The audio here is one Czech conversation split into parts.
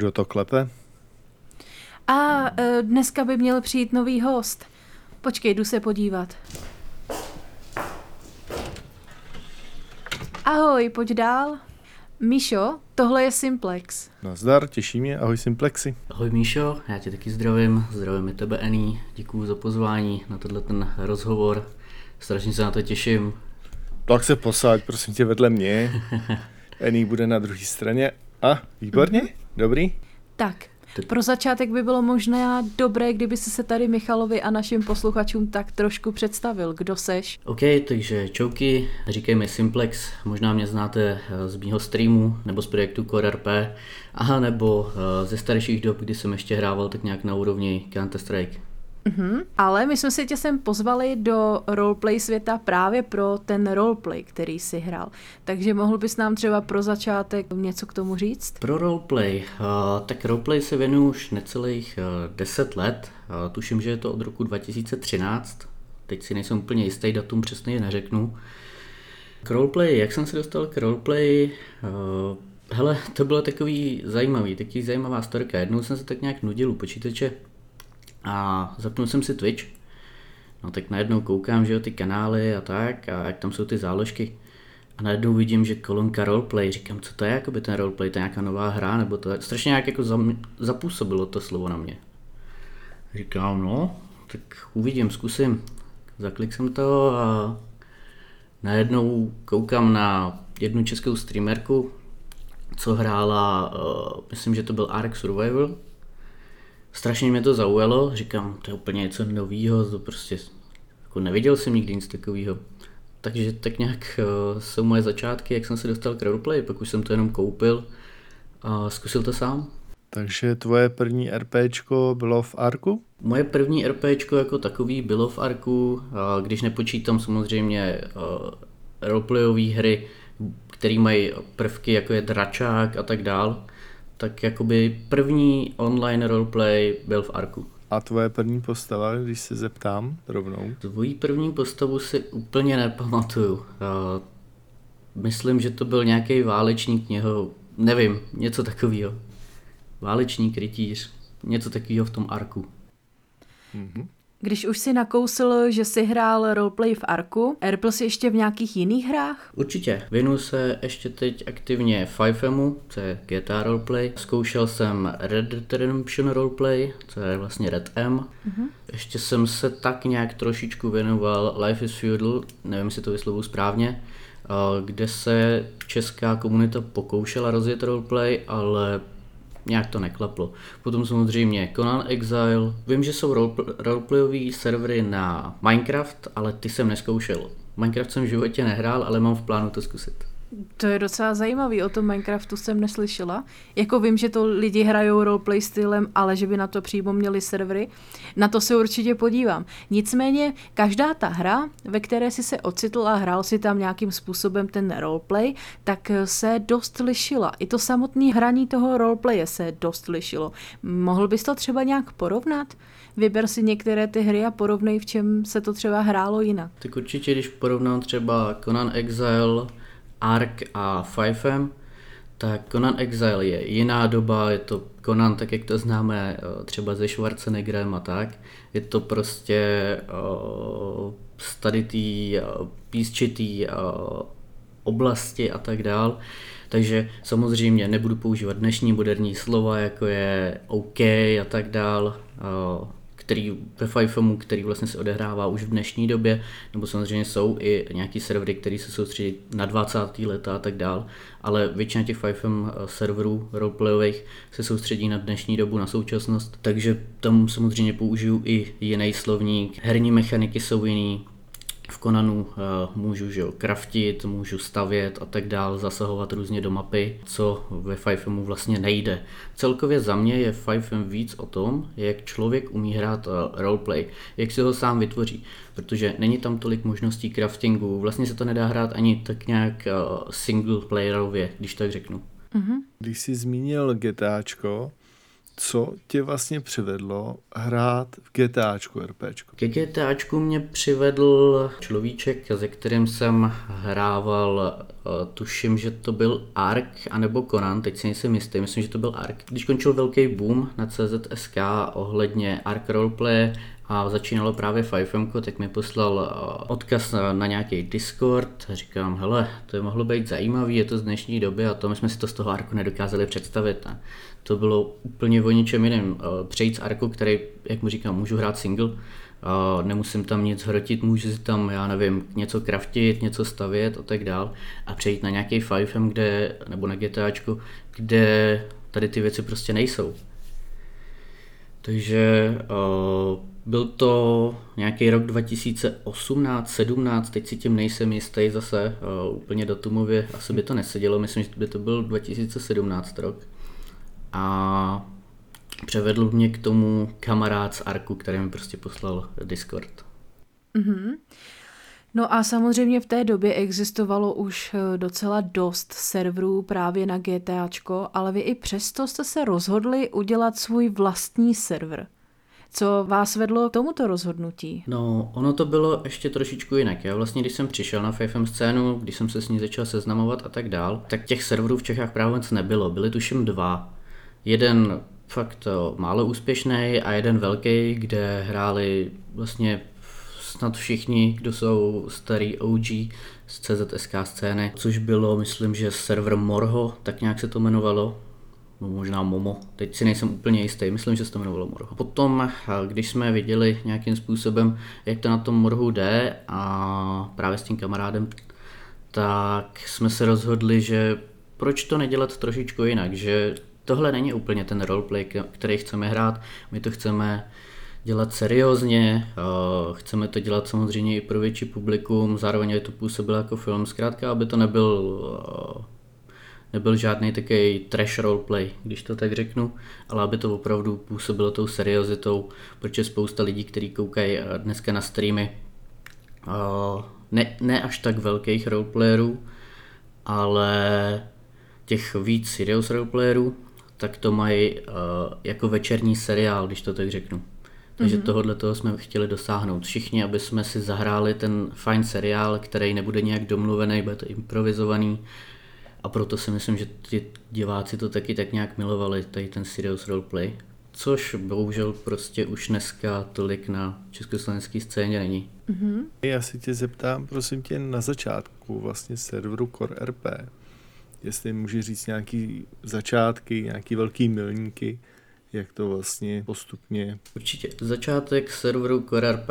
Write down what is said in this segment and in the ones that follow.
Kdo to klepe? A e, dneska by měl přijít nový host. Počkej, jdu se podívat. Ahoj, pojď dál. Míšo, tohle je Simplex. Nazdar, těší mě, ahoj Simplexy. Ahoj Míšo, já tě taky zdravím, zdravím i tebe Ení, děkuju za pozvání na tenhle ten rozhovor, strašně se na to těším. Tak se posaď, prosím tě, vedle mě. Ení bude na druhé straně. A, výborně, mm-hmm. Dobrý. Tak, pro začátek by bylo možná dobré, kdyby si se tady Michalovi a našim posluchačům tak trošku představil. Kdo seš? OK, takže čauky, říkej mi Simplex, možná mě znáte eh, z mýho streamu nebo z projektu Core RP, aha, nebo eh, ze starších dob, kdy jsem ještě hrával tak nějak na úrovni Counter-Strike. Mm-hmm. Ale my jsme si tě sem pozvali do roleplay světa právě pro ten roleplay, který si hrál. Takže mohl bys nám třeba pro začátek něco k tomu říct? Pro roleplay. Uh, tak roleplay se věnuju už necelých uh, 10 let. Uh, tuším, že je to od roku 2013. Teď si nejsem úplně jistý, datum přesně neřeknu. K roleplay, jak jsem se dostal k roleplay? Uh, hele, to bylo takový zajímavý, takový zajímavá storka. Jednou jsem se tak nějak nudil u počítače a zapnul jsem si Twitch. No tak najednou koukám, že jo, ty kanály a tak, a jak tam jsou ty záložky. A najednou vidím, že kolonka roleplay, říkám, co to je, jako by ten roleplay, to je nějaká nová hra, nebo to je, strašně nějak jako zapůsobilo to slovo na mě. Říkám, no, tak uvidím, zkusím. Zaklik jsem to a najednou koukám na jednu českou streamerku, co hrála, uh, myslím, že to byl Ark Survival, strašně mě to zaujalo, říkám, to je úplně něco nového, to prostě jako neviděl jsem nikdy nic takového. Takže tak nějak uh, jsou moje začátky, jak jsem se dostal k roleplay, pak už jsem to jenom koupil a zkusil to sám. Takže tvoje první RPčko bylo v Arku? Moje první RPčko jako takový bylo v Arku, a když nepočítám samozřejmě uh, roleplayové hry, které mají prvky jako je dračák a tak dál, tak jakoby první online roleplay byl v Arku. A tvoje první postava, když se zeptám rovnou? Tvojí první postavu si úplně nepamatuju. Myslím, že to byl nějaký válečník něho, nevím, něco takového. Válečník, rytíř, něco takového v tom arku. Mm-hmm. Když už si nakousil, že si hrál roleplay v Arku, RPL si ještě v nějakých jiných hrách? Určitě. Věnu se ještě teď aktivně 5Mu, co je GTA roleplay. Zkoušel jsem Red Dead Redemption roleplay, co je vlastně Red M. Uh-huh. Ještě jsem se tak nějak trošičku věnoval Life is Feudal, nevím, jestli to vyslovu správně, kde se česká komunita pokoušela rozjet roleplay, ale nějak to neklaplo. Potom samozřejmě Conan Exile, vím, že jsou roleplayové servery na Minecraft, ale ty jsem neskoušel. Minecraft jsem v životě nehrál, ale mám v plánu to zkusit. To je docela zajímavý, o tom Minecraftu jsem neslyšela. Jako vím, že to lidi hrajou roleplay stylem, ale že by na to přímo měli servery. Na to se určitě podívám. Nicméně každá ta hra, ve které si se ocitl a hrál si tam nějakým způsobem ten roleplay, tak se dost lišila. I to samotné hraní toho roleplaye se dost lišilo. Mohl bys to třeba nějak porovnat? Vyber si některé ty hry a porovnej, v čem se to třeba hrálo jinak. Tak určitě, když porovnám třeba Conan Exile, Ark a 5M, tak Conan Exile je jiná doba, je to Conan tak, jak to známe eh, třeba ze Schwarzeneggerem a tak. Je to prostě uh, staditý, uh, písčitý uh, oblasti a tak dál. Takže samozřejmě nebudu používat dnešní moderní slova, jako je OK a tak dál. Uh, který ve FIFOMu, který vlastně se odehrává už v dnešní době, nebo samozřejmě jsou i nějaký servery, které se soustředí na 20. leta a tak dál, ale většina těch FIFM eh, serverů roleplayových se soustředí na dnešní dobu, na současnost, takže tam samozřejmě použiju i jiný slovník. Herní mechaniky jsou jiný, v Konanu uh, můžu že jo, kraftit, můžu stavět a tak dál, zasahovat různě do mapy, co ve 5 vlastně nejde. Celkově za mě je 5 víc o tom, jak člověk umí hrát uh, roleplay, jak si ho sám vytvoří, protože není tam tolik možností craftingu, vlastně se to nedá hrát ani tak nějak uh, single playerově, když tak řeknu. Mm-hmm. Když jsi zmínil GTAčko, co tě vlastně přivedlo hrát v GTAčku, RPčku? Ke GTAčku mě přivedl človíček, se kterým jsem hrával, eh, tuším, že to byl Ark anebo Conan, teď si nejsem jistý, myslím, že to byl Ark. Když končil velký boom na CZSK ohledně Ark Roleplay a začínalo právě 5M, tak mi poslal eh, odkaz na, na nějaký Discord říkám, hele, to je mohlo být zajímavý, je to z dnešní doby a to my jsme si to z toho Arku nedokázali představit. To bylo úplně o ničem jiném. Eh, přejít z Arku, který, jak mu říkám, můžu hrát single, a nemusím tam nic hrotit, můžu si tam, já nevím, něco kraftit, něco stavět a tak dál a přejít na nějaký 5M, kde, nebo na GTAčku, kde tady ty věci prostě nejsou. Takže uh, byl to nějaký rok 2018, 17, teď si tím nejsem jistý zase, uh, úplně datumově asi by to nesedělo, myslím, že by to byl 2017 rok. A převedl mě k tomu kamarád z Arku, který mi prostě poslal Discord. Mm-hmm. No a samozřejmě v té době existovalo už eh, docela dost serverů právě na GTAčko, ale vy i přesto jste se rozhodli udělat svůj vlastní server. Co vás vedlo k tomuto rozhodnutí? No, ono to bylo ještě trošičku jinak. Já vlastně, když jsem přišel na FFM scénu, když jsem se s ní začal seznamovat a tak dál, tak těch serverů v Čechách právě moc nebylo. Byly tuším dva. Jeden fakt málo úspěšný a jeden velký, kde hráli vlastně snad všichni, kdo jsou starý OG z CZSK scény, což bylo, myslím, že server Morho, tak nějak se to jmenovalo, no možná Momo, teď si nejsem úplně jistý, myslím, že se to jmenovalo Morho. Potom, když jsme viděli nějakým způsobem, jak to na tom Morhu jde a právě s tím kamarádem, tak jsme se rozhodli, že proč to nedělat trošičku jinak, že tohle není úplně ten roleplay, který chceme hrát, my to chceme dělat seriózně, chceme to dělat samozřejmě i pro větší publikum, zároveň je to působilo jako film, zkrátka, aby to nebyl nebyl žádný takový trash roleplay, když to tak řeknu, ale aby to opravdu působilo tou seriózitou, protože spousta lidí, kteří koukají dneska na streamy, ne, ne až tak velkých roleplayerů, ale těch víc serious roleplayerů, tak to mají uh, jako večerní seriál, když to tak řeknu. Takže mm-hmm. tohohle toho jsme chtěli dosáhnout všichni, aby jsme si zahráli ten fajn seriál, který nebude nějak domluvený, bude to improvizovaný. A proto si myslím, že ti diváci to taky tak nějak milovali, tady ten serious roleplay. Což bohužel prostě už dneska tolik na československé scéně není. Mm-hmm. Já si tě zeptám, prosím tě, na začátku vlastně serveru Core RP jestli může říct nějaký začátky, nějaký velký milníky, jak to vlastně postupně... Určitě. Začátek serveru CoreRP.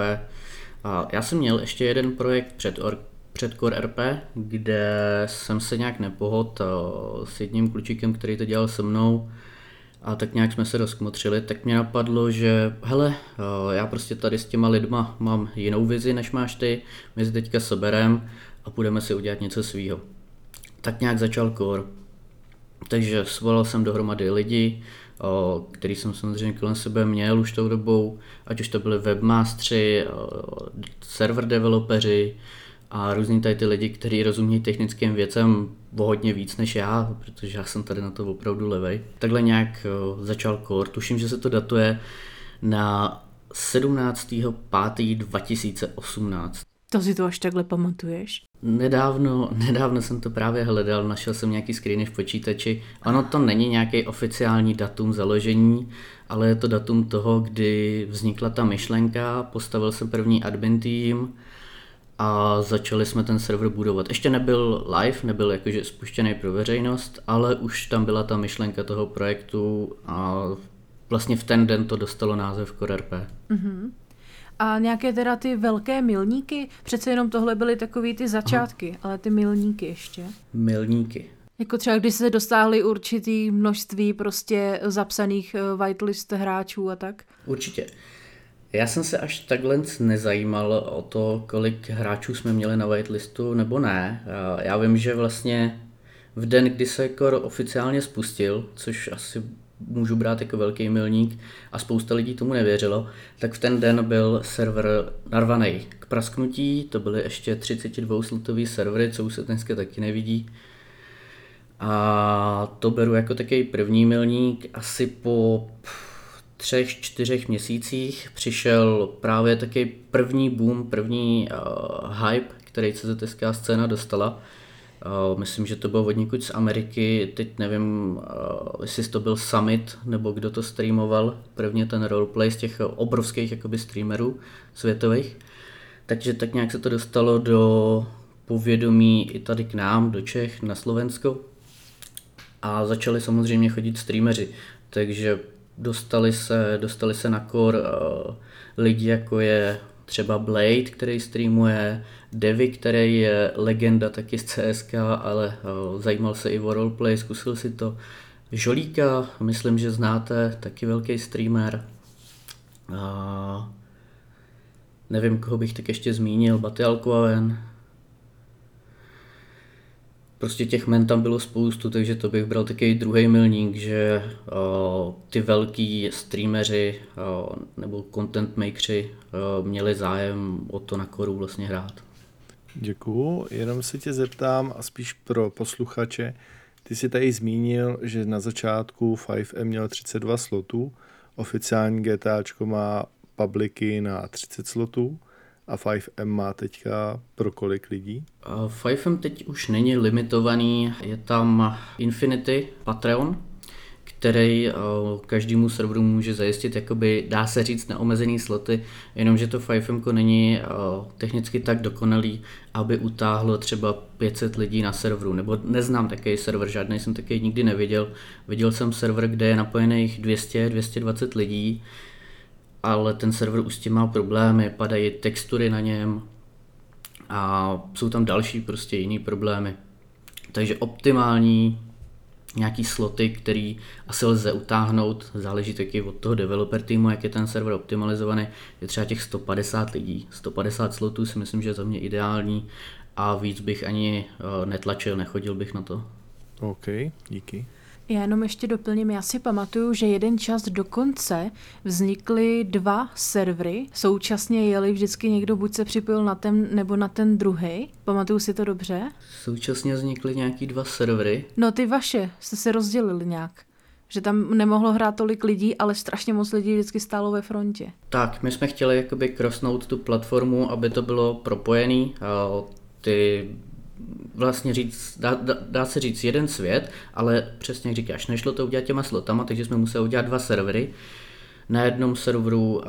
Já jsem měl ještě jeden projekt před, or, před CoreRP, kde jsem se nějak nepohod s jedním klučíkem, který to dělal se mnou a tak nějak jsme se rozkmotřili, tak mě napadlo, že hele, já prostě tady s těma lidma mám jinou vizi, než máš ty, my si teďka seberem a půjdeme si udělat něco svýho tak nějak začal kor. Takže svolal jsem dohromady lidi, který jsem samozřejmě kolem sebe měl už tou dobou, ať už to byly webmastři, server developeři a různí tady ty lidi, kteří rozumí technickým věcem o hodně víc než já, protože já jsem tady na to opravdu levej. Takhle nějak začal kor. Tuším, že se to datuje na 17.5.2018. To si to až takhle pamatuješ? Nedávno, nedávno jsem to právě hledal, našel jsem nějaký screeny v počítači. Ono to není nějaký oficiální datum založení, ale je to datum toho, kdy vznikla ta myšlenka, postavil jsem první admin tým a začali jsme ten server budovat. Ještě nebyl live, nebyl jakože spuštěný pro veřejnost, ale už tam byla ta myšlenka toho projektu a vlastně v ten den to dostalo název CoreRP. Mm-hmm. A nějaké teda ty velké milníky? Přece jenom tohle byly takový ty začátky, Aha. ale ty milníky ještě. Milníky. Jako třeba, když se dostáhly určitý množství prostě zapsaných eh, whitelist hráčů a tak? Určitě. Já jsem se až takhle nezajímal o to, kolik hráčů jsme měli na whitelistu nebo ne. Já vím, že vlastně v den, kdy se Core oficiálně spustil, což asi můžu brát jako velký milník a spousta lidí tomu nevěřilo, tak v ten den byl server narvaný k prasknutí, to byly ještě 32 slotový servery, co už se dneska taky nevidí. A to beru jako takový první milník. Asi po třech, čtyřech měsících přišel právě taky první boom, první uh, hype, který CZSK scéna dostala. Uh, myslím, že to bylo od někud z Ameriky, teď nevím, uh, jestli to byl Summit, nebo kdo to streamoval, prvně ten roleplay z těch obrovských jakoby streamerů světových. Takže tak nějak se to dostalo do povědomí i tady k nám, do Čech, na Slovensko. A začali samozřejmě chodit streameři, takže dostali se, dostali se na kor uh, lidi jako je třeba Blade, který streamuje, Devi, který je legenda taky z CSK, ale uh, zajímal se i o roleplay, zkusil si to. Žolíka, myslím, že znáte, taky velký streamer. Uh, nevím, koho bych tak ještě zmínil, Batialkoven, Prostě těch men tam bylo spoustu, takže to bych bral taky druhý milník, že uh, ty velký streameři uh, nebo content makeri uh, měli zájem o to na koru vlastně hrát. Děkuju, jenom se tě zeptám a spíš pro posluchače, ty jsi tady zmínil, že na začátku 5M měl 32 slotů, oficiální GTAčko má publiky na 30 slotů a 5M má teďka pro kolik lidí? 5M teď už není limitovaný, je tam Infinity Patreon, který každému serveru může zajistit, jakoby dá se říct neomezený sloty, jenomže to 5M není technicky tak dokonalý, aby utáhlo třeba 500 lidí na serveru, nebo neznám takový server, žádný jsem taky nikdy neviděl. Viděl jsem server, kde je napojených 200-220 lidí, ale ten server už s tím má problémy, padají textury na něm a jsou tam další prostě jiný problémy. Takže optimální nějaký sloty, který asi lze utáhnout, záleží taky od toho developer týmu, jak je ten server optimalizovaný, je třeba těch 150 lidí. 150 slotů si myslím, že je za mě ideální a víc bych ani eh, netlačil, nechodil bych na to. OK, díky. Já jenom ještě doplním, já si pamatuju, že jeden čas dokonce vznikly dva servery, současně jeli vždycky někdo buď se připojil na ten nebo na ten druhý. Pamatuju si to dobře? Současně vznikly nějaký dva servery. No ty vaše, jste se rozdělili nějak že tam nemohlo hrát tolik lidí, ale strašně moc lidí vždycky stálo ve frontě. Tak, my jsme chtěli jakoby crossnout tu platformu, aby to bylo propojený. Ty vlastně říct, dá, dá, dá se říct jeden svět, ale přesně jak říkáš, nešlo to udělat těma slotama, takže jsme museli udělat dva servery. Na jednom serveru,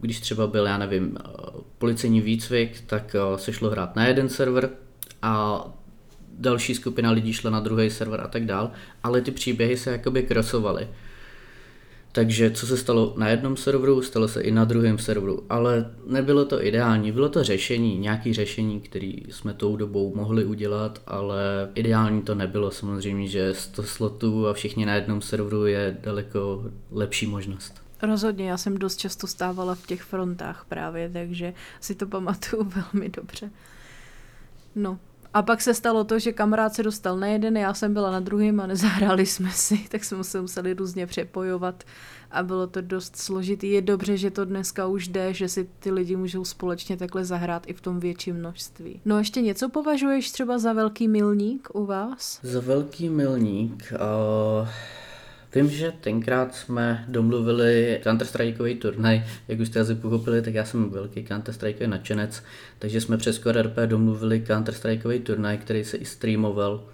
když třeba byl, já nevím, policejní výcvik, tak se šlo hrát na jeden server a další skupina lidí šla na druhý server a tak dál, ale ty příběhy se jakoby krosovaly. Takže co se stalo na jednom serveru, stalo se i na druhém serveru, ale nebylo to ideální, bylo to řešení, nějaký řešení, který jsme tou dobou mohli udělat, ale ideální to nebylo samozřejmě, že 100 slotů a všichni na jednom serveru je daleko lepší možnost. Rozhodně, já jsem dost často stávala v těch frontách právě, takže si to pamatuju velmi dobře. No, a pak se stalo to, že kamarád se dostal na jeden, já jsem byla na druhém a nezahráli jsme si, tak jsme se museli různě přepojovat a bylo to dost složitý. Je dobře, že to dneska už jde, že si ty lidi můžou společně takhle zahrát i v tom větším množství. No ještě něco považuješ třeba za velký milník u vás? Za velký milník? Uh... Vím, že tenkrát jsme domluvili Counter-Strikeový turnaj, jak už jste asi pochopili, tak já jsem velký Counter-Strikeový nadšenec, takže jsme přes RP domluvili Counter-Strikeový turnaj, který se i streamoval.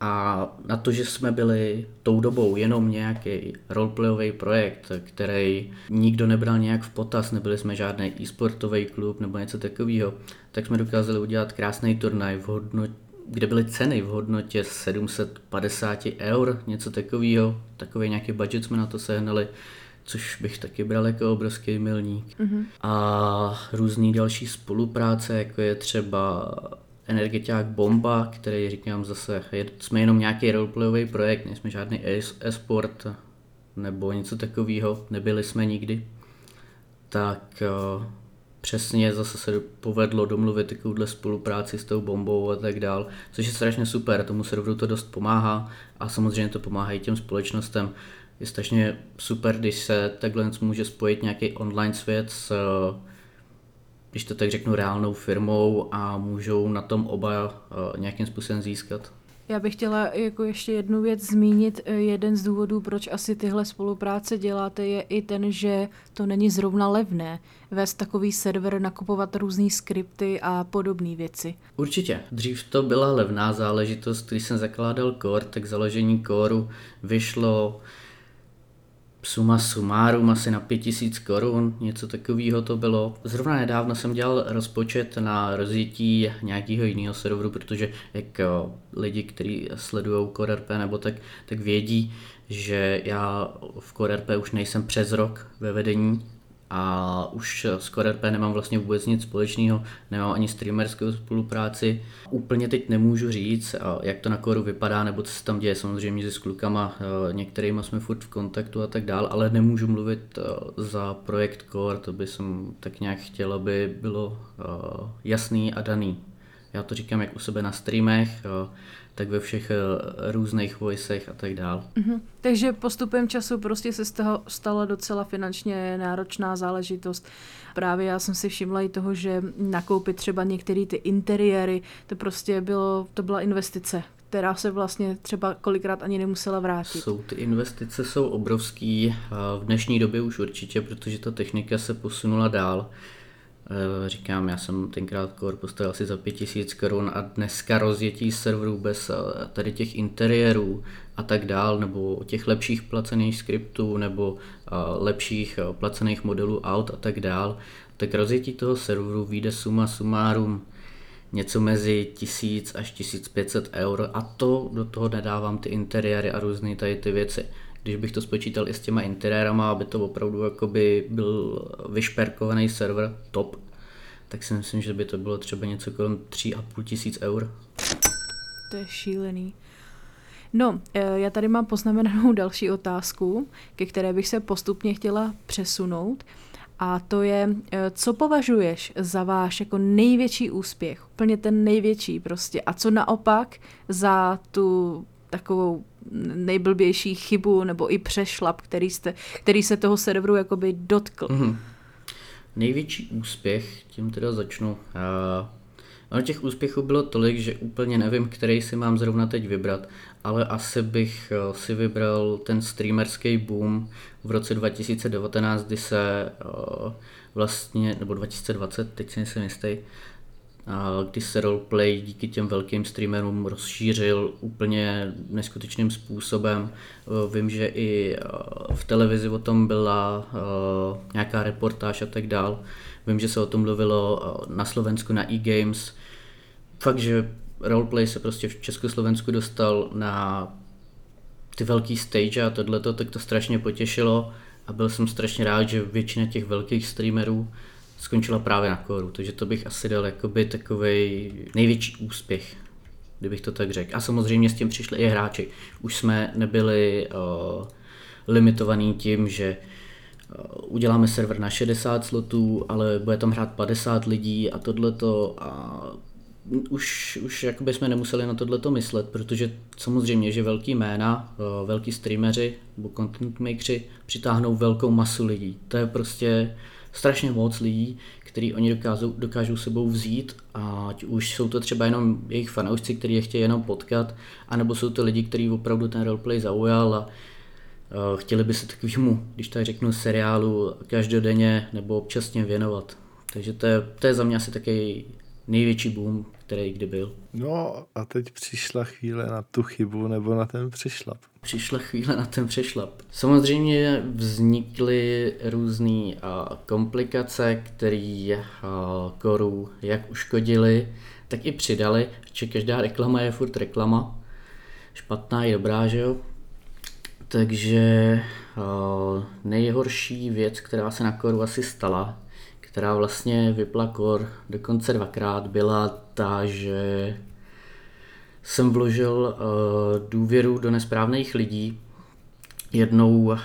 A na to, že jsme byli tou dobou jenom nějaký roleplayový projekt, který nikdo nebral nějak v potaz, nebyli jsme žádný e-sportový klub nebo něco takového, tak jsme dokázali udělat krásný turnaj v hodnotě kde byly ceny v hodnotě 750 eur, něco takového, takový nějaký budget jsme na to sehnali, což bych taky bral jako obrovský milník. Mm-hmm. A různý další spolupráce, jako je třeba Energetiák Bomba, který říkám zase, jsme jenom nějaký roleplayový projekt, nejsme žádný e-sport nebo něco takového, nebyli jsme nikdy. Tak uh, přesně zase se povedlo domluvit takovouhle spolupráci s tou bombou a tak dál, což je strašně super, tomu serveru to dost pomáhá a samozřejmě to pomáhá i těm společnostem. Je strašně super, když se takhle může spojit nějaký online svět s, když to tak řeknu, reálnou firmou a můžou na tom oba eh, nějakým způsobem získat. Já bych chtěla jako ještě jednu věc zmínit. Eh, jeden z důvodů, proč asi tyhle spolupráce děláte, je i ten, že to není zrovna levné vést takový server, nakupovat různé skripty a podobné věci. Určitě. Dřív to byla levná záležitost, když jsem zakládal Core, tak založení Coreu vyšlo suma sumárum asi na 5000 korun, něco takového to bylo. Zrovna nedávno jsem dělal rozpočet na rozjetí nějakého jiného serveru, protože jak lidi, kteří sledují CoreRP nebo tak, tak vědí, že já v CoreRP už nejsem přes rok ve vedení a už s CoreRP nemám vlastně vůbec nic společného, nemám ani streamerskou spolupráci. Úplně teď nemůžu říct, jak to na Coreu vypadá, nebo co se tam děje, samozřejmě se s klukama, některými jsme furt v kontaktu a tak dál, ale nemůžu mluvit za projekt Core, to by jsem tak nějak chtěl, aby bylo jasný a daný. Já to říkám jak u sebe na streamech, tak ve všech eh, různých voicech a tak dál. Mm-hmm. Takže postupem času prostě se z toho stala docela finančně náročná záležitost. Právě já jsem si všimla i toho, že nakoupit třeba některé ty interiéry, to prostě bylo, to byla investice, která se vlastně třeba kolikrát ani nemusela vrátit. Jsou ty investice jsou obrovský v dnešní době už určitě, protože ta technika se posunula dál. Eh, říkám, já jsem tenkrát core postavil asi za 5000 korun a dneska rozjetí serverů bez eh, tady těch interiérů a tak dál, nebo těch lepších placených skriptů, nebo eh, lepších placených modelů aut a tak dál, tak rozjetí toho serveru vyjde suma sumárum něco mezi 1000 až 1500 eur a to do toho nedávám ty interiéry a různé tady ty věci když bych to spočítal i s těma interiérama, aby to opravdu jakoby byl vyšperkovaný server top, tak si myslím, že by to bylo třeba něco kolem 3,5 tisíc eur. To je šílený. No, eh, já tady mám poznamenanou další otázku, ke které bych se postupně chtěla přesunout. A to je, eh, co považuješ za váš jako největší úspěch, úplně ten největší prostě, a co naopak za tu takovou nejblbější chybu nebo i přešlap, který, jste, který se toho serveru jakoby dotkl. Mm-hmm. Největší úspěch, tím teda začnu. Uh, ono těch úspěchů bylo tolik, že úplně nevím, který si mám zrovna teď vybrat, ale asi bych uh, si vybral ten streamerský boom v roce 2019, kdy se uh, vlastně, nebo 2020, teď si nejsem jistý, kdy se roleplay díky těm velkým streamerům rozšířil úplně neskutečným způsobem. E, vím, že i e, v televizi o tom byla e, nějaká reportáž a tak dál. Vím, že se o tom mluvilo na Slovensku na e-games. Fakt, že roleplay se prostě v Československu dostal na ty velký stage a tohleto, tak to strašně potěšilo a byl jsem strašně rád, že většina těch velkých streamerů skončila právě na kóru, takže to bych asi dal jakoby takový největší úspěch, kdybych to tak řekl. A samozřejmě s tím přišli i hráči. Už jsme nebyli uh, limitovaní tím, že uděláme server na 60 slotů, ale bude tam hrát 50 lidí a tohleto a už, už jakoby jsme nemuseli na tohleto myslet, protože samozřejmě, že velký jména, velký streameři nebo content makeři přitáhnou velkou masu lidí. To je prostě strašně moc lidí, který oni dokážou, dokážou sebou vzít, ať už jsou to třeba jenom jejich fanoušci, kteří je chtějí jenom potkat, anebo jsou to lidi, kteří opravdu ten roleplay zaujal a uh, chtěli by se takovému, když tak řeknu, seriálu každodenně nebo občasně věnovat. Takže to je, to je za mě asi taky největší boom, který kdy byl. No a teď přišla chvíle na tu chybu nebo na ten přešlap. Přišla chvíle na ten přešlap. Samozřejmě vznikly různé komplikace, které koru jak uškodily, tak i přidali, že každá reklama je furt reklama. Špatná i dobrá, že jo? Takže nejhorší věc, která se na koru asi stala, která vlastně vypla kor dokonce dvakrát, byla ta, že jsem vložil uh, důvěru do nesprávných lidí. Jednou uh,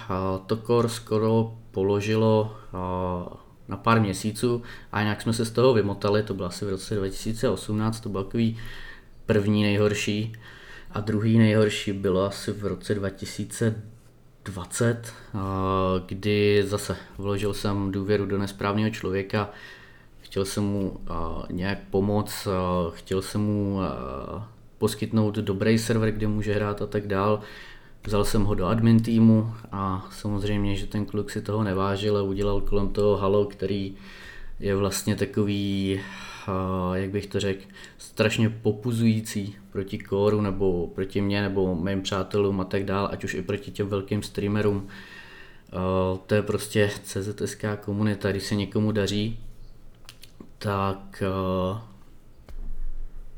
to kor skoro položilo uh, na pár měsíců a nějak jsme se z toho vymotali, to bylo asi v roce 2018, to byl takový první nejhorší a druhý nejhorší bylo asi v roce 2000 20, kdy zase vložil jsem důvěru do nesprávného člověka, chtěl jsem mu nějak pomoct, chtěl jsem mu poskytnout dobrý server, kde může hrát a tak dál. Vzal jsem ho do admin týmu a samozřejmě, že ten kluk si toho nevážil a udělal kolem toho halo, který je vlastně takový, jak bych to řekl, strašně popuzující proti kóru nebo proti mně nebo mým přátelům a tak dál, ať už i proti těm velkým streamerům. To je prostě CZSK komunita, když se někomu daří, tak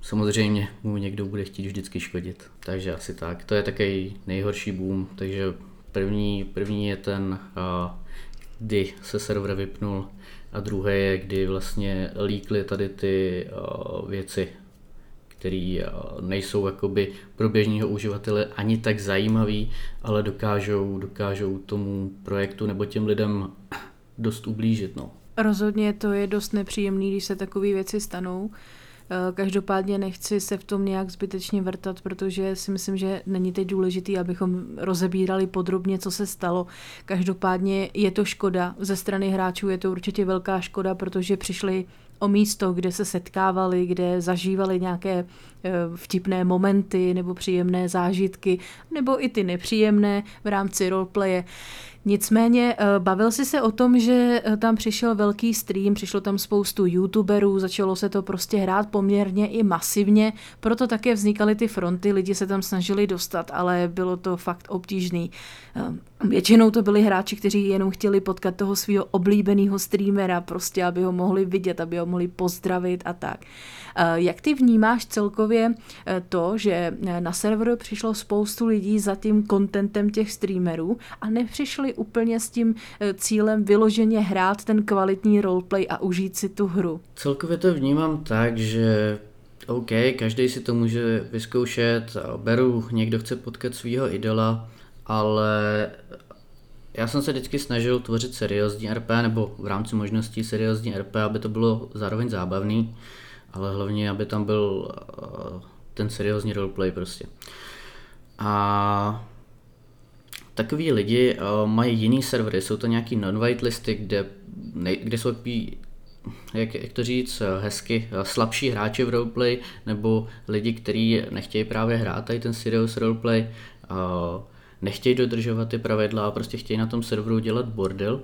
samozřejmě mu někdo bude chtít vždycky škodit. Takže asi tak. To je takový nejhorší boom. Takže první, první je ten, kdy se server vypnul a druhé je, kdy vlastně líkly tady ty věci, které nejsou jakoby pro běžného uživatele ani tak zajímavý, ale dokážou, dokážou tomu projektu nebo těm lidem dost ublížit. No. Rozhodně to je dost nepříjemný, když se takové věci stanou. Eh, každopádně nechci se v tom nějak zbytečně vrtat, protože si myslím, že není teď důležitý, abychom rozebírali podrobně, co se stalo. Každopádně je to škoda. Ze strany hráčů je to určitě velká škoda, protože přišli o místo, kde se setkávali, kde zažívali nějaké eh, vtipné momenty nebo příjemné zážitky, nebo i ty nepříjemné v rámci roleplaye. Nicméně eh, bavil si se o tom, že eh, tam přišel velký stream, přišlo tam spoustu youtuberů, začalo se to prostě hrát poměrně i masivně, proto také vznikaly ty fronty, lidi se tam snažili dostat, ale bylo to fakt obtížný. Eh, většinou to byli hráči, kteří jenom chtěli potkat toho svého oblíbeného streamera, prostě aby ho mohli vidět, aby ho mohli pozdravit a tak. Jak ty vnímáš celkově to, že na serveru přišlo spoustu lidí za tím kontentem těch streamerů a nepřišli úplně s tím eh, cílem vyloženě hrát ten kvalitní roleplay a užít si tu hru? Celkově to vnímám tak, že OK, každý si to může vyzkoušet, beru, někdo chce potkat svého idola, ale já jsem se vždycky snažil tvořit seriózní RP, nebo v rámci možností seriózní RP, aby to bylo zároveň zábavný, ale hlavně, aby tam byl uh, ten seriózní roleplay prostě. A takový lidi uh, mají jiný servery, jsou to nějaký non-white listy, kde, kde jsou takový, jak, jak to říct uh, hezky, slabší hráči v roleplay, nebo lidi, kteří nechtějí právě hrát tady ten serious roleplay, nechtějí dodržovat ty pravidla a prostě chtějí na tom serveru dělat bordel,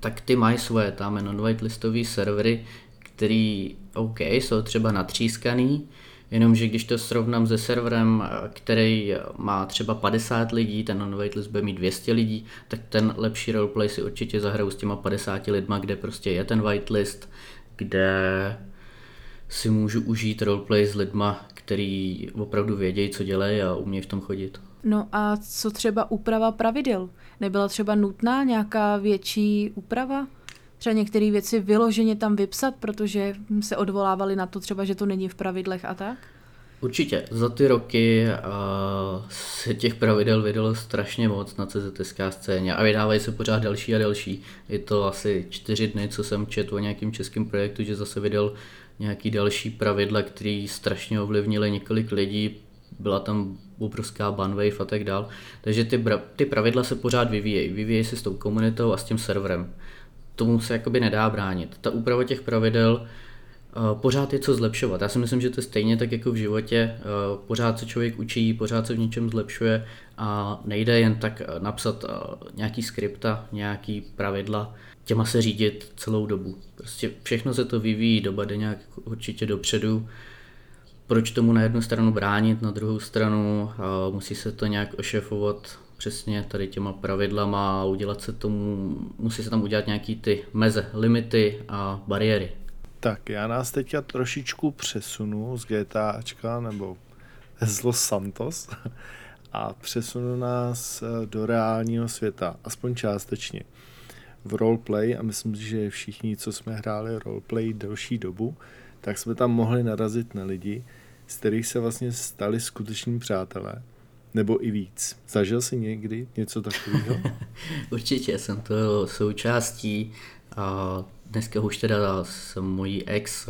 tak ty mají svoje tam non-white listové servery, který, OK, jsou třeba natřískaný, Jenomže když to srovnám se serverem, který má třeba 50 lidí, ten on-waitlist bude mít 200 lidí, tak ten lepší roleplay si určitě zahraju s těma 50 lidma, kde prostě je ten whitelist, kde si můžu užít roleplay s lidma, který opravdu vědějí, co dělají a umějí v tom chodit. No a co třeba úprava pravidel? Nebyla třeba nutná nějaká větší úprava? třeba některé věci vyloženě tam vypsat, protože se odvolávali na to třeba, že to není v pravidlech a tak? Určitě. Za ty roky uh, se těch pravidel vydalo strašně moc na CZSK scéně a vydávají se pořád další a další. Je to asi čtyři dny, co jsem četl o nějakým českém projektu, že zase vydal nějaký další pravidla, které strašně ovlivnily několik lidí, byla tam obrovská banwave a tak dál. Takže ty, ty pravidla se pořád vyvíjejí. Vyvíjejí se s tou komunitou a s tím serverem tomu se jakoby nedá bránit. Ta úprava těch pravidel uh, pořád je co zlepšovat. Já si myslím, že to je stejně tak jako v životě. Uh, pořád se člověk učí, pořád se v něčem zlepšuje a nejde jen tak uh, napsat nějaký skripta, nějaký pravidla, těma se řídit celou dobu. Prostě všechno se to vyvíjí, doba jde nějak určitě dopředu. Proč tomu na jednu stranu bránit, na druhou stranu musí se to nějak ošefovat přesně tady těma pravidlama a udělat se tomu, musí se tam udělat nějaký ty meze, limity a bariéry. Tak já nás teďka trošičku přesunu z GTAčka nebo z Los Santos a přesunu nás eh, do reálního světa, aspoň částečně. V roleplay, a myslím, že všichni, co jsme hráli roleplay delší dobu, tak jsme tam mohli narazit na lidi, z kterých se vlastně stali skuteční přátelé nebo i víc. Zažil jsi někdy něco takového? Určitě, jsem to součástí a dneska už teda s mojí ex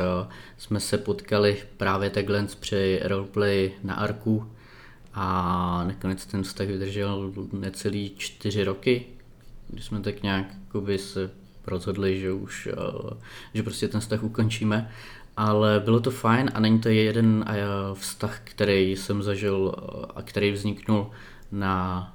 jsme se potkali právě takhle při roleplay na Arku a nakonec ten vztah vydržel necelý čtyři roky, kdy jsme tak nějak se rozhodli, že už, že prostě ten vztah ukončíme ale bylo to fajn a není to jeden vztah, který jsem zažil a který vzniknul na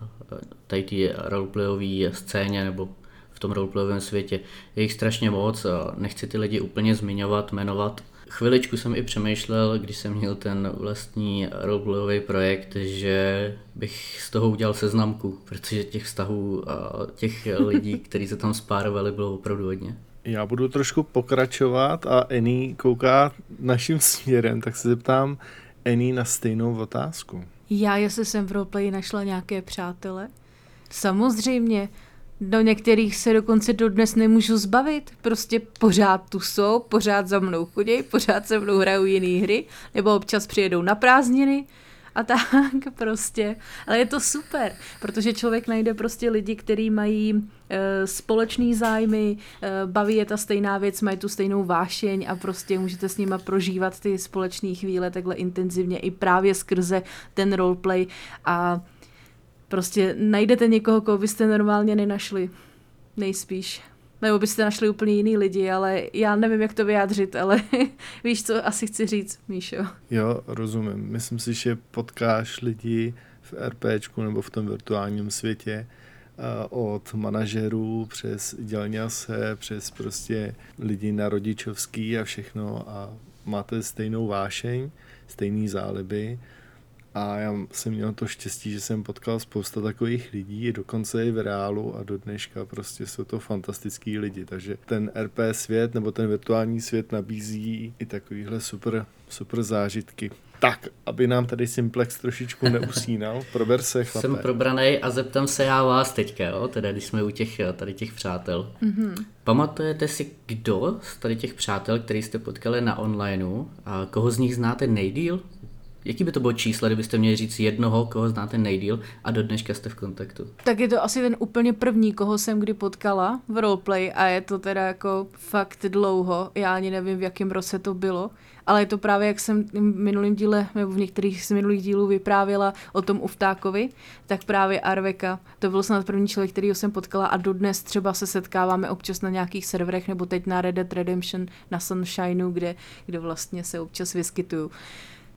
tady té roleplayové scéně nebo v tom roleplayovém světě. Je jich strašně moc, nechci ty lidi úplně zmiňovat, jmenovat. Chviličku jsem i přemýšlel, když jsem měl ten vlastní roleplayový projekt, že bych z toho udělal seznamku, protože těch vztahů a těch lidí, kteří se tam spárovali, bylo opravdu hodně. Já budu trošku pokračovat a Eni kouká naším směrem, tak se zeptám Eni na stejnou otázku. Já, jestli jsem v roleplay našla nějaké přátele? Samozřejmě, do některých se dokonce dodnes nemůžu zbavit. Prostě pořád tu jsou, pořád za mnou chodí, pořád se mnou hrajou jiné hry, nebo občas přijedou na prázdniny a tak prostě. Ale je to super, protože člověk najde prostě lidi, kteří mají e, společný zájmy, e, baví je ta stejná věc, mají tu stejnou vášeň a prostě můžete s nima prožívat ty společné chvíle takhle intenzivně i právě skrze ten roleplay a prostě najdete někoho, koho byste normálně nenašli. Nejspíš. Nebo byste našli úplně jiný lidi, ale já nevím, jak to vyjádřit, ale víš, co asi chci říct, Míšo. Jo, rozumím. Myslím si, že potkáš lidi v RPčku nebo v tom virtuálním světě od manažerů přes dělňase, přes prostě lidi na rodičovský a všechno a máte stejnou vášeň, stejný záliby a já jsem měl to štěstí, že jsem potkal spousta takových lidí, dokonce i v reálu a do dneška prostě jsou to fantastický lidi. Takže ten RP svět nebo ten virtuální svět nabízí i takovýhle super, super zážitky. Tak, aby nám tady Simplex trošičku neusínal, prober se chlape. Jsem probranej a zeptám se já vás teďka, jo? teda když jsme u těch tady těch přátel. Mm-hmm. Pamatujete si, kdo z tady těch přátel, který jste potkali na onlineu, a koho z nich znáte nejdíl? Jaký by to bylo číslo, kdybyste měli říct jednoho, koho znáte nejdíl a do dneška jste v kontaktu? Tak je to asi ten úplně první, koho jsem kdy potkala v roleplay a je to teda jako fakt dlouho. Já ani nevím, v jakém roce to bylo, ale je to právě, jak jsem v minulém díle, nebo v některých z minulých dílů vyprávěla o tom Uftákovi, tak právě Arveka, to byl snad první člověk, který jsem potkala a dodnes třeba se setkáváme občas na nějakých serverech, nebo teď na Red Dead Redemption, na Sunshineu, kde, kde vlastně se občas vyskytuju.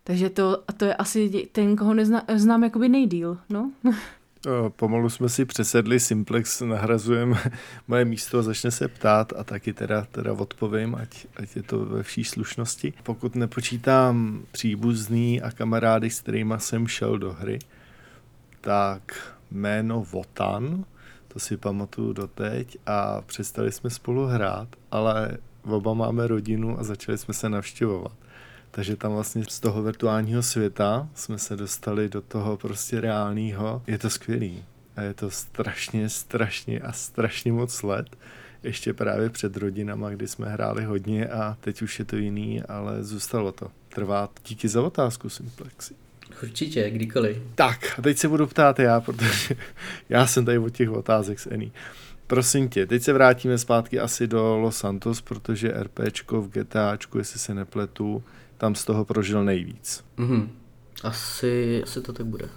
Takže to, to je asi ten, koho nezna, znám jakoby nejdíl, no. Pomalu jsme si přesedli, Simplex nahrazujeme moje místo začne se ptát a taky teda, teda odpovím, ať, ať je to ve vší slušnosti. Pokud nepočítám příbuzný a kamarády, s kterými jsem šel do hry, tak jméno Votan, to si pamatuju doteď a přestali jsme spolu hrát, ale oba máme rodinu a začali jsme se navštěvovat. Takže tam vlastně z toho virtuálního světa jsme se dostali do toho prostě reálného. Je to skvělý. A je to strašně, strašně a strašně moc let. Ještě právě před rodinama, kdy jsme hráli hodně a teď už je to jiný, ale zůstalo to. Trvá díky za otázku Simplexi. Určitě, kdykoliv. Tak, a teď se budu ptát já, protože já jsem tady od těch otázek s Ení. Prosím tě, teď se vrátíme zpátky asi do Los Santos, protože RPčko v GTAčku, jestli se nepletu, tam z toho prožil nejvíc. Mm-hmm. Asi, asi to tak bude.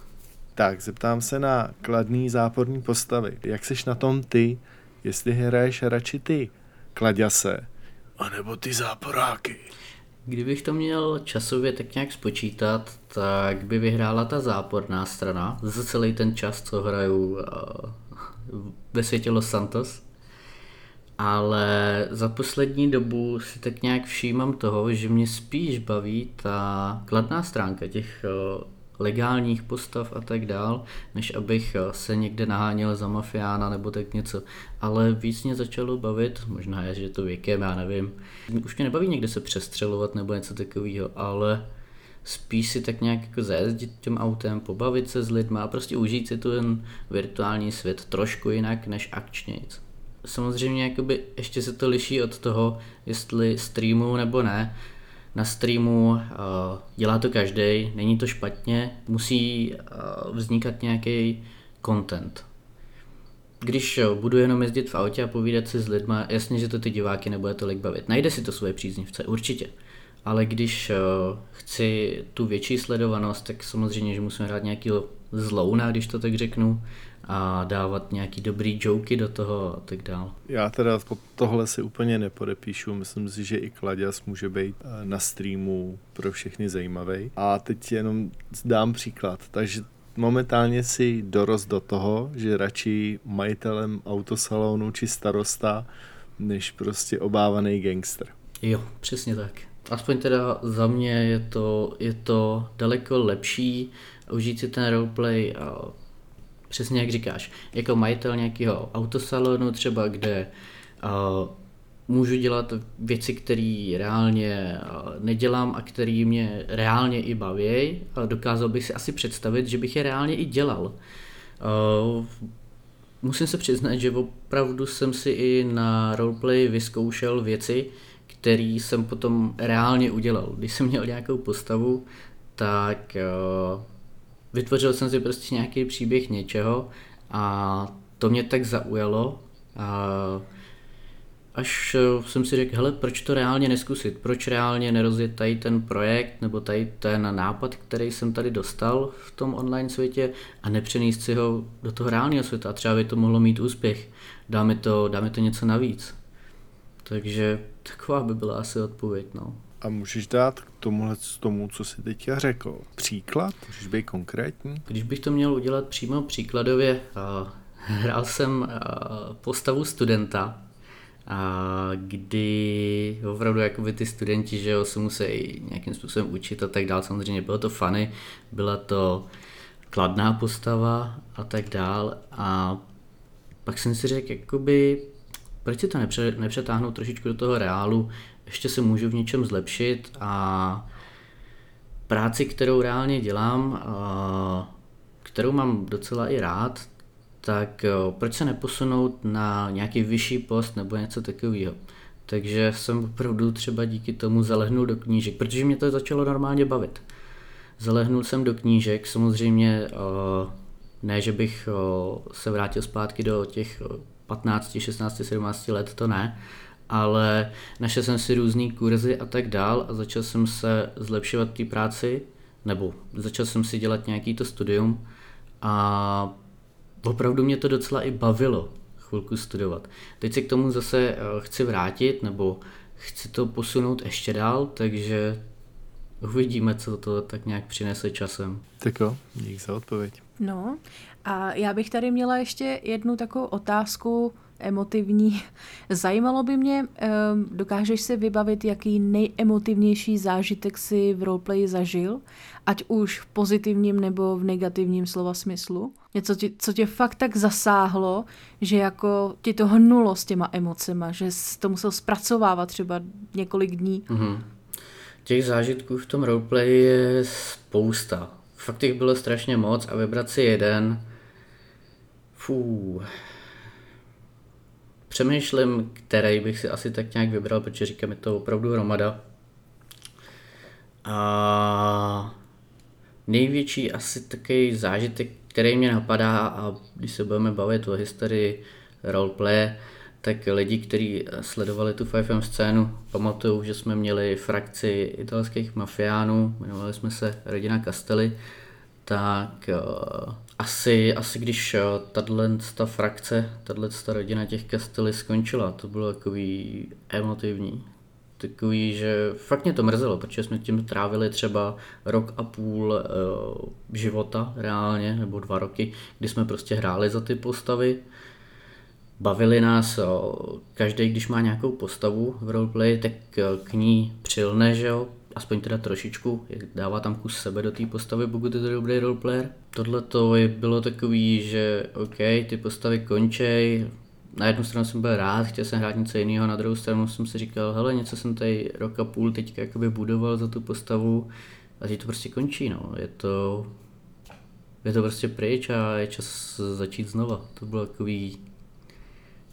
Tak, zeptám se na kladný záporní postavy. Jak seš na tom ty, jestli hraješ radši ty, kladěse, anebo ty záporáky? Kdybych to měl časově tak nějak spočítat, tak by vyhrála ta záporná strana za celý ten čas, co hraju uh, ve světě Los Santos ale za poslední dobu si tak nějak všímám toho, že mě spíš baví ta kladná stránka těch eh, legálních postav a tak dál, než abych eh, se někde naháněl za mafiána nebo tak něco. Ale víc mě začalo bavit, možná je, že to věkem, já nevím. Už mě nebaví někde se přestřelovat nebo něco takového, ale spíš si tak nějak jako zajezdit tím autem, pobavit se s lidma a prostě užít si ten virtuální svět trošku jinak než akčnějc samozřejmě jakoby ještě se to liší od toho, jestli streamu nebo ne. Na streamu uh, dělá to každý, není to špatně, musí uh, vznikat nějaký content. Když uh, budu jenom jezdit v autě a povídat si s lidma, jasně, že to ty diváky nebude tolik bavit. Najde si to svoje příznivce, určitě. ale když uh, chci tu větší sledovanost, tak samozřejmě, že musím hrát nějaký zlouna, když to tak řeknu, a dávat nějaký dobrý joky do toho a tak dál. Já teda pod tohle si úplně nepodepíšu, myslím si, že i Kladěs může být eh, na streamu pro všechny zajímavý. A teď jenom dám příklad, takže momentálně si dorost do toho, že radši majitelem autosalonu či starosta, než prostě obávaný gangster. Jo, přesně tak. Aspoň teda za mě je to, je to daleko lepší užít si ten roleplay a přesně jak říkáš, jako majitel nějakého autosalonu třeba, kde uh, můžu dělat věci, které reálně nedělám a které mě reálně i baví. Dokázal bych si asi představit, že bych je reálně i dělal. Musím se přiznat, že opravdu jsem si i na roleplay vyzkoušel věci, které jsem potom reálně udělal. Když jsem měl nějakou postavu, tak vytvořil jsem si prostě nějaký příběh něčeho a to mě tak zaujalo, a až jsem si řekl, hele, proč to reálně neskusit, proč reálně nerozjet tady ten projekt nebo tady ten nápad, který jsem tady dostal v tom online světě a nepřenést si ho do toho reálného světa a třeba by to mohlo mít úspěch, dáme to, dáme to něco navíc. Takže taková by byla asi odpověď, no. A můžeš dát k tomuhle tomu, co jsi teďka řekl, příklad? Můžeš být konkrétní? Když bych to měl udělat přímo příkladově, uh, hrál jsem uh, postavu studenta, a kdy opravdu jakoby ty studenti že jo, se musí nějakým způsobem učit a tak dál. Samozřejmě bylo to funny, byla to kladná postava a tak dál a pak jsem si řekl, jakoby, proč si to nepře, nepřetáhnout trošičku do toho reálu, ještě se můžu v něčem zlepšit a práci, kterou reálně dělám, kterou mám docela i rád, tak proč se neposunout na nějaký vyšší post nebo něco takového. Takže jsem opravdu třeba díky tomu zalehnul do knížek, protože mě to začalo normálně bavit. Zalehnul jsem do knížek, samozřejmě ne, že bych se vrátil zpátky do těch 15, 16, 17 let, to ne, ale našel jsem si různý kurzy a tak dál a začal jsem se zlepšovat té práci, nebo začal jsem si dělat nějaký to studium a opravdu mě to docela i bavilo chvilku studovat. Teď se k tomu zase eh, chci vrátit, nebo chci to posunout ještě dál, takže uvidíme, co to tak nějak přinese časem. Tak jo, dík za odpověď. No a já bych tady měla ještě jednu takovou otázku emotivní. Zajímalo by mě, ehm, dokážeš si vybavit, jaký nejemotivnější zážitek si v roleplay zažil, ať už v pozitivním nebo v negativním slova smyslu? Něco, tě, co tě fakt tak zasáhlo, že jako ti to hnulo s těma emocema, že jsi to musel zpracovávat třeba několik dní? Mm-hmm. Těch zážitků v tom roleplay je spousta. Fakt jich bylo strašně moc a vybrat si jeden, fů, Přemýšlím, který bych si asi tak nějak vybral, protože říkám, je to opravdu hromada. A největší asi takový zážitek, který mě napadá, a když se budeme bavit o historii roleplay, tak lidi, kteří sledovali tu 5M scénu, pamatují, že jsme měli frakci italských mafiánů, jmenovali jsme se Rodina Castelli, tak uh, asi, asi když uh, tato ta frakce, tato ta rodina těch kastely skončila, to bylo takový emotivní. Takový, že fakt mě to mrzelo, protože jsme tím trávili třeba rok a půl uh, života reálně, nebo dva roky, kdy jsme prostě hráli za ty postavy. Bavili nás, uh, každý, když má nějakou postavu v roleplay, tak k ní přilne, že jo, aspoň teda trošičku, dává tam kus sebe do té postavy, pokud je to dobrý roleplayer. Tohle to bylo takový, že OK, ty postavy končej, na jednu stranu jsem byl rád, chtěl jsem hrát něco jiného, na druhou stranu jsem si říkal, hele, něco jsem tady rok a půl teďka jakoby budoval za tu postavu a teď to prostě končí, no. Je to, je to prostě pryč a je čas začít znova. To bylo takový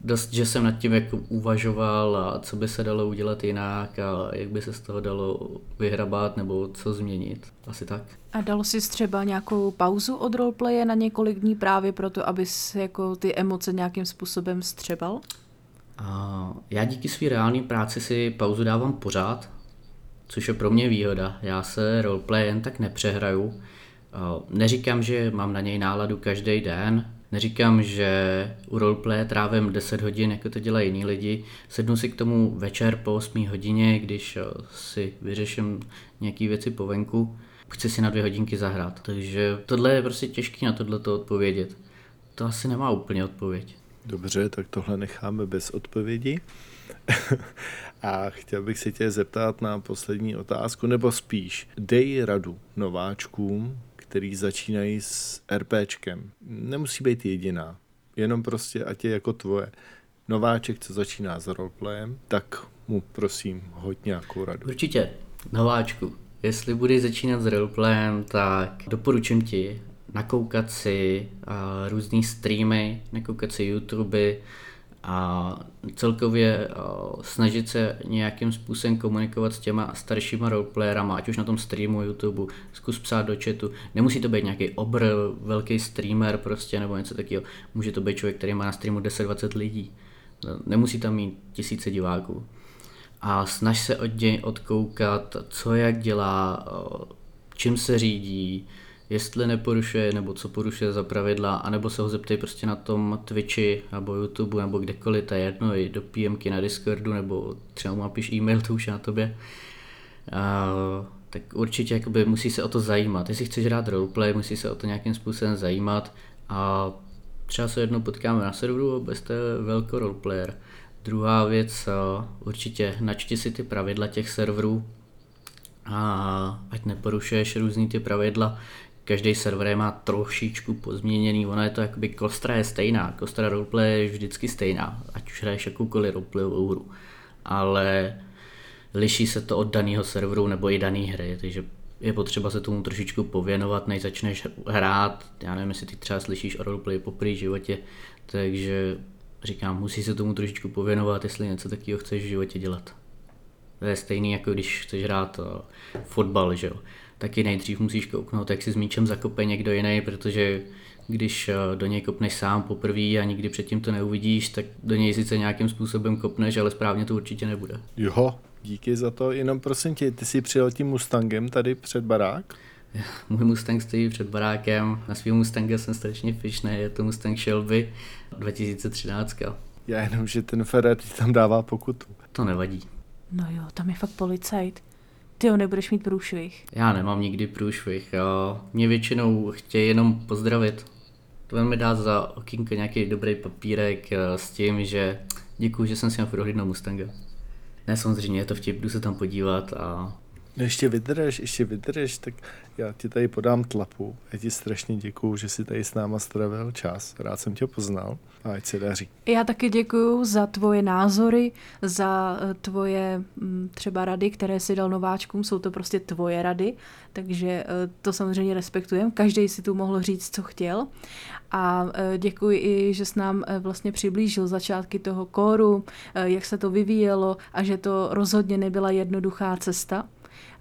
dost, že jsem nad tím jako uvažoval a co by se dalo udělat jinak a jak by se z toho dalo vyhrabat nebo co změnit. Asi tak. A dalo si třeba nějakou pauzu od roleplaye na několik dní právě proto, abys jako ty emoce nějakým způsobem střebal? A já díky své reálné práci si pauzu dávám pořád. což je pro mě výhoda. Já se roleplay jen tak nepřehraju. Eh, neříkám, že mám na něj náladu každý den, Neříkám, že u roleplay trávím 10 hodin, jako to dělají jiní lidi. Sednu si k tomu večer po 8 hodině, když eh, si vyřeším nějaké věci po venku. Chci si na dvě hodinky zahrát. Takže tohle je prostě těžké na tohle to odpovědět. To asi nemá úplně odpověď. Dobře, tak tohle necháme bez odpovědi. A chtěl bych se tě zeptat na poslední otázku, nebo spíš, dej radu nováčkům, který začínají s RPčkem. Nemusí být jediná, jenom prostě, ať je jako tvoje. Nováček, co začíná s roleplayem, tak mu prosím hoď nějakou radu. Určitě, nováčku. Jestli budeš začínat s roleplayem, tak doporučím ti nakoukat si uh, různý streamy, nakoukat si YouTube, a celkově snažit se nějakým způsobem komunikovat s těma staršíma roleplayerama, ať už na tom streamu, YouTube, zkus psát do chatu. Nemusí to být nějaký obr, velký streamer prostě nebo něco takového. Může to být člověk, který má na streamu 10-20 lidí. Nemusí tam mít tisíce diváků. A snaž se od něj odkoukat, co jak dělá, čím se řídí, jestli neporušuje nebo co porušuje za pravidla, anebo se ho zeptej prostě na tom Twitchi nebo YouTube nebo kdekoliv, to je jedno, i do PMky na Discordu nebo třeba mu napíš e-mail, to už je na tobě. Uh, tak určitě jakoby musí se o to zajímat. Jestli chceš hrát roleplay, musí se o to nějakým způsobem zajímat a třeba se jednou potkáme na serveru a bez velký roleplayer. Druhá věc, určitě načti si ty pravidla těch serverů, a ať neporušuješ různý ty pravidla, každý server má trošičku pozměněný, ona je to jakoby kostra je stejná, kostra roleplay je vždycky stejná, ať už hraješ jakoukoliv roleplayovou hru, ale liší se to od daného serveru nebo i dané hry, takže je potřeba se tomu trošičku pověnovat, než začneš hrát, já nevím, jestli ty třeba slyšíš o roleplay po životě, takže říkám, musí se tomu trošičku pověnovat, jestli něco takového chceš v životě dělat. To je stejný, jako když chceš hrát uh, fotbal, že jo taky nejdřív musíš kouknout, jak si s míčem zakope někdo jiný, protože když eh, do něj kopneš sám poprvé a nikdy předtím to neuvidíš, tak do něj sice nějakým způsobem kopneš, ale správně to určitě nebude. Jo, díky za to. Jenom prosím tě, ty jsi přijel tím Mustangem tady před barák? Můj Mustang stojí před barákem, na svým Mustangu jsem strašně fišný, je to Mustang Shelby 2013. Já jenom, že ten Ferrari tam dává pokutu. To nevadí. No jo, tam je fakt policajt. Ty nebudeš mít průšvih. Já nemám nikdy průšvih. Jo. Mě většinou chtějí jenom pozdravit. To mi dá za okýnko nějaký dobrý papírek eh, s tím, že děkuji, že jsem si na prohlídnul Mustanga. Ne, samozřejmě je to vtip, jdu se tam podívat a No ještě vydrž, ještě vydrž, tak já ti tady podám tlapu. Já ti strašně děkuju, že jsi tady s náma strávil čas. Rád jsem tě poznal a ať se daří. Já taky děkuju za tvoje názory, za eh, tvoje mm, třeba rady, které si dal nováčkům. Jsou to prostě tvoje rady, takže eh, to samozřejmě respektujeme. Každý si tu mohl říct, co chtěl. A eh, děkuji i, že s nám vlastně přiblížil začátky toho kóru, jak se to vyvíjelo a že to rozhodně nebyla jednoduchá cesta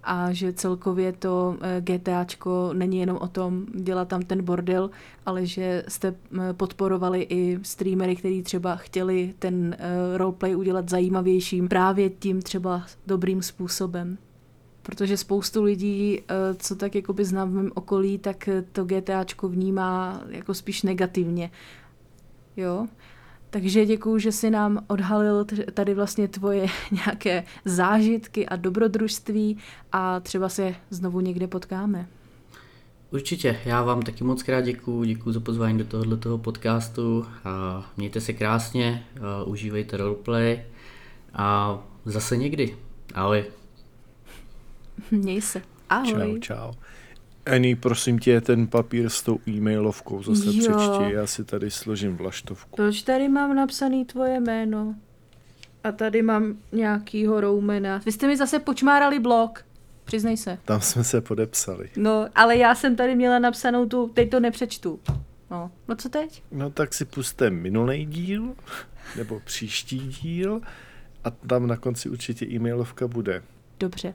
a že celkově to eh, GTAčko není jenom o tom dělat tam ten bordel, ale že jste eh, podporovali i streamery, kteří třeba chtěli ten eh, roleplay udělat zajímavějším právě tím třeba dobrým způsobem protože spoustu lidí, co tak jakoby znám v mém okolí, tak to GTAčko vnímá jako spíš negativně. Jo? Takže děkuji, že si nám odhalil tady vlastně tvoje nějaké zážitky a dobrodružství a třeba se znovu někde potkáme. Určitě, já vám taky moc krát děkuji, děkuji za pozvání do tohoto podcastu a mějte se krásně, užívejte roleplay a zase někdy. Ahoj. Měj se. Ahoj. Čau, čau. Ani, prosím tě, ten papír s tou e-mailovkou zase jo. přečti, já si tady složím vlaštovku. Proč tady mám napsaný tvoje jméno? A tady mám nějakýho roumena. Vy jste mi zase počmárali blok. Přiznej se. Tam jsme se podepsali. No, ale já jsem tady měla napsanou tu, teď to nepřečtu. No, no co teď? No tak si puste minulý díl, nebo příští díl a tam na konci určitě e-mailovka bude. Dobře.